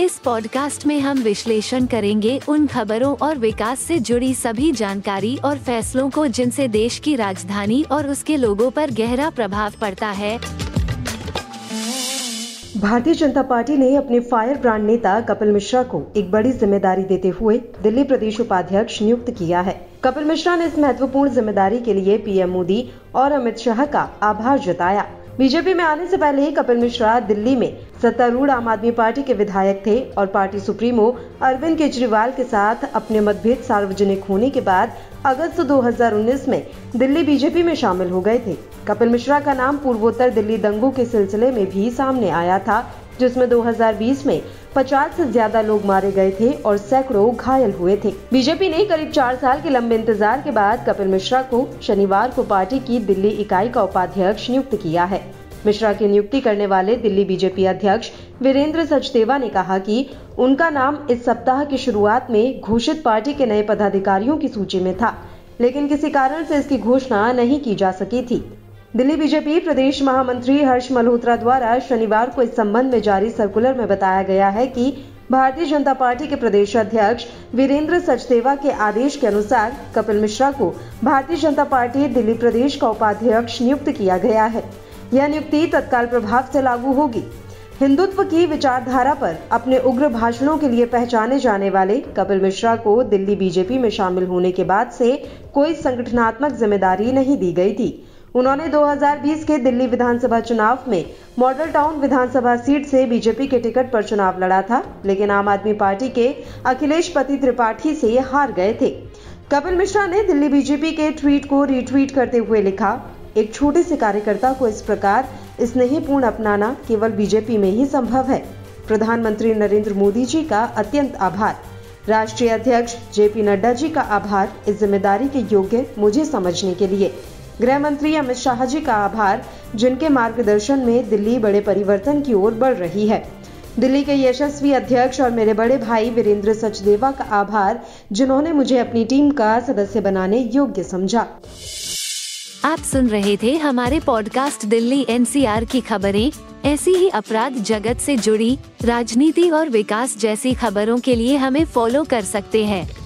इस पॉडकास्ट में हम विश्लेषण करेंगे उन खबरों और विकास से जुड़ी सभी जानकारी और फैसलों को जिनसे देश की राजधानी और उसके लोगों पर गहरा प्रभाव पड़ता है। भारतीय जनता पार्टी ने अपने फायर ब्रांड नेता कपिल मिश्रा को एक बड़ी ज़िम्मेदारी देते हुए दिल्ली प्रदेश उपाध्यक्ष नियुक्त किया है। कपिल मिश्रा ने इस महत्वपूर्ण ज़िम्मेदारी के लिए पीएम मोदी और अमित शाह का आभार जताया। बीजेपी में आने से पहले ही कपिल मिश्रा दिल्ली में सत्तारूढ़ आम आदमी पार्टी के विधायक थे और पार्टी सुप्रीमो अरविंद केजरीवाल के साथ अपने मतभेद सार्वजनिक होने के बाद अगस्त 2019 में दिल्ली बीजेपी में शामिल हो गए थे। कपिल मिश्रा का नाम पूर्वोत्तर दिल्ली दंगों के सिलसिले में भी सामने आया था जिसमें 2020 में 50 से ज़्यादा लोग मारे गए थे और सैकड़ों घायल हुए थे। बीजेपी ने करीब चार साल के लंबे इंतज़ार के बाद कपिल मिश्रा को शनिवार को पार्टी की दिल्ली इकाई का उपाध्यक्ष नियुक्त किया है। मिश्रा की नियुक्ति करने वाले दिल्ली बीजेपी अध्यक्ष वीरेंद्र सचदेवा ने कहा कि उनका नाम इस सप्ताह की शुरुआत में घोषित पार्टी के नए पदाधिकारियों की सूची में था, लेकिन किसी कारण से इसकी घोषणा नहीं की जा सकी थी। दिल्ली बीजेपी प्रदेश महामंत्री हर्ष मल्होत्रा द्वारा शनिवार को इस संबंध में जारी सर्कुलर में बताया गया है कि भारतीय जनता पार्टी के प्रदेश अध्यक्ष वीरेंद्र सचदेवा के आदेश के अनुसार कपिल मिश्रा को भारतीय जनता पार्टी दिल्ली प्रदेश का उपाध्यक्ष नियुक्त किया गया है। यह नियुक्ति तत्काल प्रभाव से लागू होगी। हिंदुत्व की विचारधारा पर अपने उग्र भाषणों के लिए पहचाने जाने वाले कपिल मिश्रा को दिल्ली बीजेपी में शामिल होने के बाद से कोई संगठनात्मक ज़िम्मेदारी नहीं दी गई थी। उन्होंने 2020 के दिल्ली विधानसभा चुनाव में मॉडल टाउन विधानसभा सीट से बीजेपी के टिकट पर चुनाव लड़ा था, लेकिन आम आदमी पार्टी के अखिलेश पति त्रिपाठी से हार गए थे। कपिल मिश्रा ने दिल्ली बीजेपी के ट्वीट को रीट्वीट करते हुए लिखा, एक छोटे से कार्यकर्ता को इस प्रकार स्नेहीपूर्ण अपनाना केवल बीजेपी में ही संभव है। प्रधानमंत्री नरेंद्र मोदी जी का अत्यंत आभार। राष्ट्रीय अध्यक्ष जेपी नड्डा जी का आभार इस ज़िम्मेदारी के योग्य मुझे समझने के लिए। गृह मंत्री अमित शाह जी का आभार, जिनके मार्गदर्शन में दिल्ली बड़े परिवर्तन की ओर बढ़ रही है। दिल्ली के यशस्वी अध्यक्ष और मेरे बड़े भाई वीरेंद्र सचदेवा का आभार, जिन्होंने मुझे अपनी टीम का सदस्य बनाने योग्य समझा। आप सुन रहे थे हमारे पॉडकास्ट दिल्ली एनसीआर की खबरें। ऐसी ही अपराध जगत से जुड़ी, राजनीति और विकास जैसी खबरों के लिए हमें फॉलो कर सकते हैं।